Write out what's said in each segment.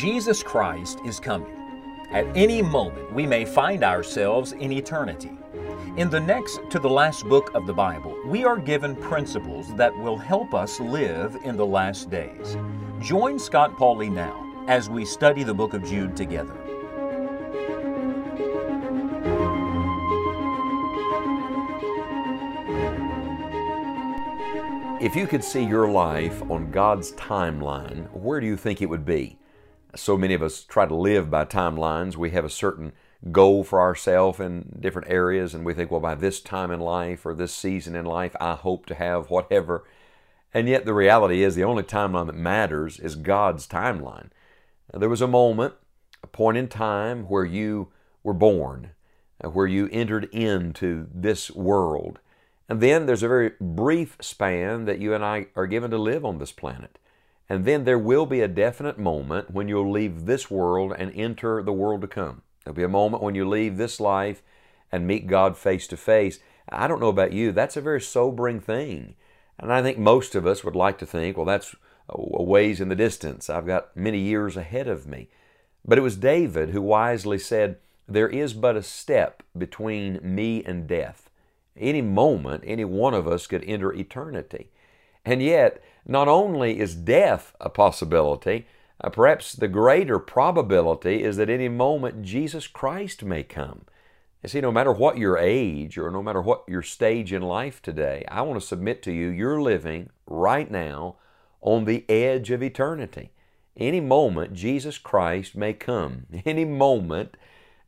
Jesus Christ is coming. At any moment, we may find ourselves in eternity. In the next to the last book of the Bible, we are given principles that will help us live in the last days. Join Scott Pauley now as we study the book of Jude together. If you could see your life on God's timeline, where do you think it would be? So many of us try to live by timelines. We have a certain goal for ourselves in different areas, and we think, well, by this time in life or this season in life, I hope to have whatever. And yet, the reality is, the only timeline that matters is God's timeline. There was a moment, a point in time where you were born, where you entered into this world. And then there's a very brief span that you and I are given to live on this planet. And then there will be a definite moment when you'll leave this world and enter the world to come. There'll be a moment when you leave this life and meet God face to face. I don't know about you, that's a very sobering thing. And I think most of us would like to think, well, that's a ways in the distance. I've got many years ahead of me. But it was David who wisely said, There is but a step between me and death. Any moment, any one of us could enter eternity. And yet, not only is death a possibility, uh, perhaps the greater probability is that any moment Jesus Christ may come. You see, no matter what your age or no matter what your stage in life today, I want to submit to you, you're living right now on the edge of eternity. Any moment, Jesus Christ may come. Any moment,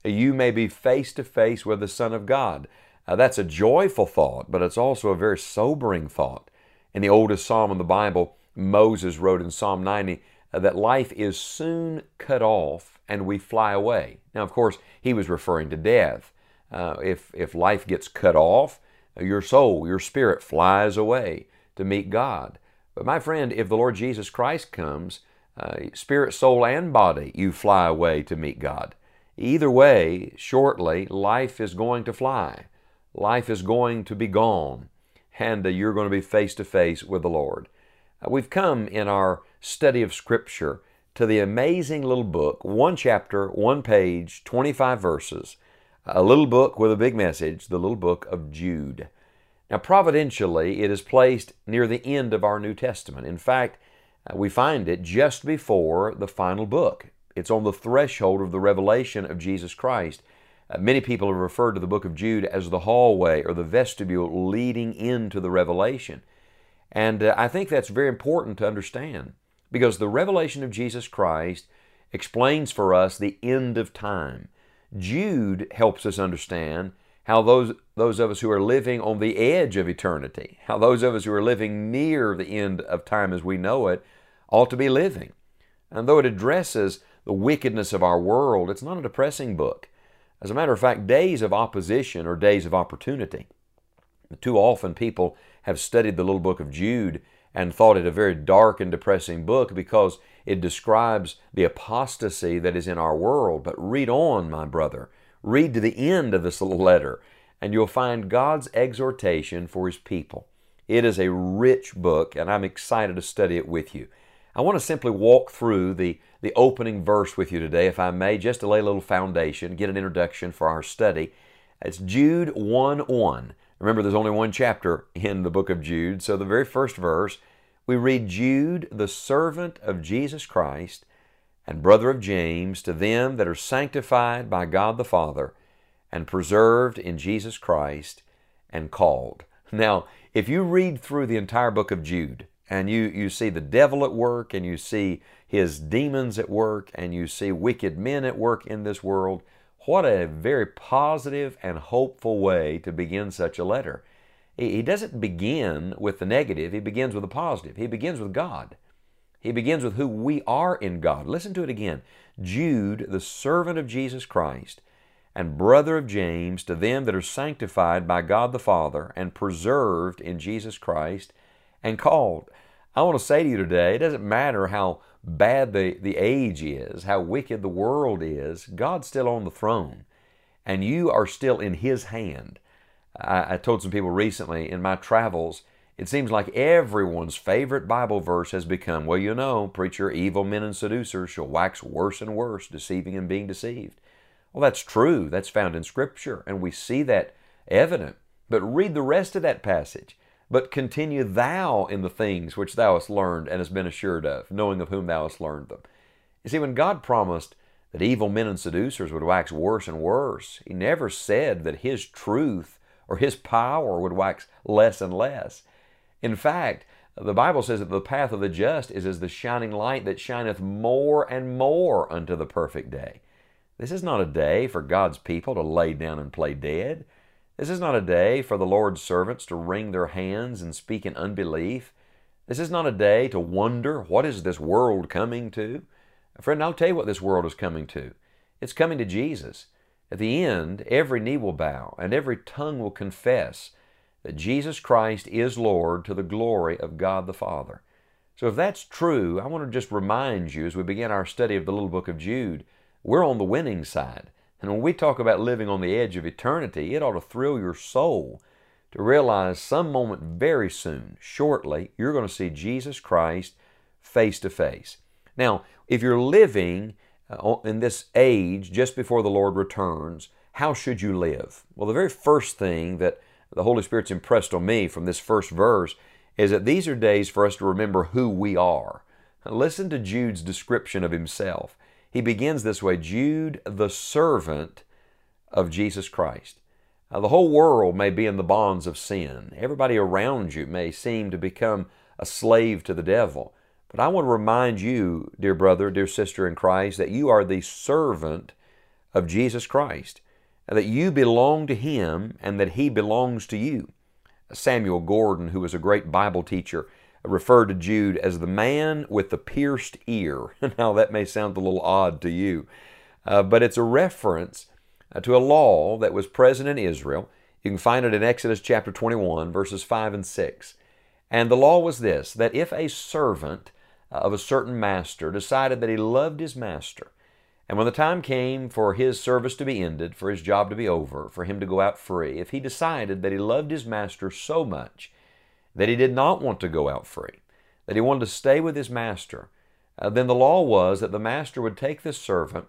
you may be face to face with the Son of God. Uh, that's a joyful thought, but it's also a very sobering thought. In the oldest psalm in the Bible, Moses wrote in Psalm 90 uh, that life is soon cut off and we fly away. Now, of course, he was referring to death. Uh, if, if life gets cut off, uh, your soul, your spirit flies away to meet God. But my friend, if the Lord Jesus Christ comes, uh, spirit, soul, and body, you fly away to meet God. Either way, shortly, life is going to fly. Life is going to be gone and uh, you're going to be face to face with the Lord. Uh, we've come in our study of Scripture to the amazing little book, one chapter, one page, 25 verses, a little book with a big message, the little book of Jude. Now, providentially, it is placed near the end of our New Testament. In fact, uh, we find it just before the final book. It's on the threshold of the revelation of Jesus Christ. Uh, many people have referred to the book of Jude as the hallway or the vestibule leading into the revelation. And uh, I think that's very important to understand because the revelation of Jesus Christ explains for us the end of time. Jude helps us understand how those, those of us who are living on the edge of eternity, how those of us who are living near the end of time as we know it, ought to be living. And though it addresses the wickedness of our world, it's not a depressing book. As a matter of fact, days of opposition are days of opportunity. Too often people have studied the little book of Jude and thought it a very dark and depressing book because it describes the apostasy that is in our world. But read on, my brother. Read to the end of this little letter, and you'll find God's exhortation for His people. It is a rich book, and I'm excited to study it with you. I want to simply walk through the, the opening verse with you today, if I may, just to lay a little foundation, get an introduction for our study. It's Jude 1 1. Remember, there's only one chapter in the book of Jude, so the very first verse, we read Jude, the servant of Jesus Christ and brother of James, to them that are sanctified by God the Father and preserved in Jesus Christ and called. Now, if you read through the entire book of Jude, and you, you see the devil at work, and you see his demons at work, and you see wicked men at work in this world. What a very positive and hopeful way to begin such a letter. He doesn't begin with the negative, he begins with the positive. He begins with God. He begins with who we are in God. Listen to it again. Jude, the servant of Jesus Christ, and brother of James, to them that are sanctified by God the Father and preserved in Jesus Christ and called. I want to say to you today, it doesn't matter how bad the, the age is, how wicked the world is, God's still on the throne, and you are still in His hand. I, I told some people recently in my travels, it seems like everyone's favorite Bible verse has become, well, you know, preacher, evil men and seducers shall wax worse and worse, deceiving and being deceived. Well, that's true. That's found in Scripture, and we see that evident. But read the rest of that passage. But continue thou in the things which thou hast learned and hast been assured of, knowing of whom thou hast learned them. You see, when God promised that evil men and seducers would wax worse and worse, He never said that His truth or His power would wax less and less. In fact, the Bible says that the path of the just is as the shining light that shineth more and more unto the perfect day. This is not a day for God's people to lay down and play dead. This is not a day for the Lord's servants to wring their hands and speak in unbelief. This is not a day to wonder, what is this world coming to? Friend, I'll tell you what this world is coming to. It's coming to Jesus. At the end, every knee will bow and every tongue will confess that Jesus Christ is Lord to the glory of God the Father. So, if that's true, I want to just remind you as we begin our study of the little book of Jude, we're on the winning side. And when we talk about living on the edge of eternity, it ought to thrill your soul to realize some moment very soon, shortly, you're going to see Jesus Christ face to face. Now, if you're living uh, in this age just before the Lord returns, how should you live? Well, the very first thing that the Holy Spirit's impressed on me from this first verse is that these are days for us to remember who we are. listen to Jude's description of himself. He begins this way Jude, the servant of Jesus Christ. Now, the whole world may be in the bonds of sin. Everybody around you may seem to become a slave to the devil. But I want to remind you, dear brother, dear sister in Christ, that you are the servant of Jesus Christ, and that you belong to Him and that He belongs to you. Samuel Gordon, who was a great Bible teacher, referred to Jude as the man with the pierced ear. now, that may sound a little odd to you, uh, but it's a reference uh, to a law that was present in Israel. You can find it in Exodus chapter 21, verses 5 and 6. And the law was this that if a servant of a certain master decided that he loved his master. And when the time came for his service to be ended, for his job to be over, for him to go out free, if he decided that he loved his master so much that he did not want to go out free, that he wanted to stay with his master, uh, then the law was that the master would take this servant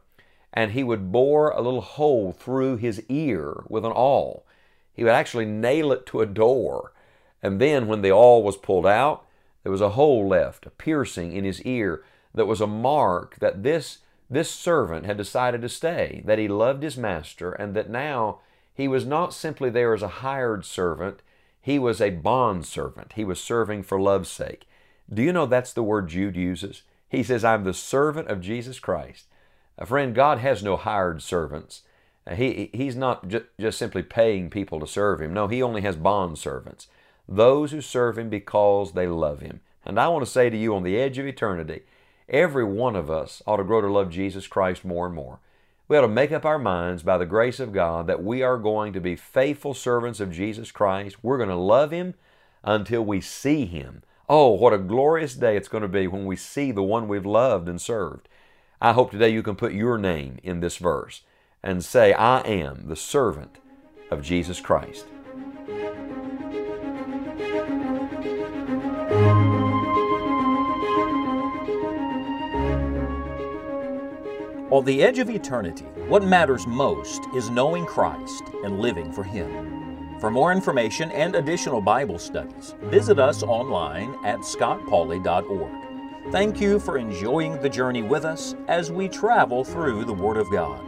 and he would bore a little hole through his ear with an awl. He would actually nail it to a door. And then when the awl was pulled out, there was a hole left, a piercing in his ear that was a mark that this, this servant had decided to stay, that he loved his master, and that now he was not simply there as a hired servant, he was a bond servant. He was serving for love's sake. Do you know that's the word Jude uses? He says, I'm the servant of Jesus Christ. A friend, God has no hired servants. Uh, he, he's not just, just simply paying people to serve Him. No, He only has bond servants those who serve Him because they love Him. And I want to say to you on the edge of eternity, every one of us ought to grow to love Jesus Christ more and more. We ought to make up our minds by the grace of God that we are going to be faithful servants of Jesus Christ. We're going to love Him until we see Him. Oh, what a glorious day it's going to be when we see the one we've loved and served. I hope today you can put your name in this verse and say, I am the servant of Jesus Christ. On the edge of eternity, what matters most is knowing Christ and living for Him. For more information and additional Bible studies, visit us online at scottpauley.org. Thank you for enjoying the journey with us as we travel through the Word of God.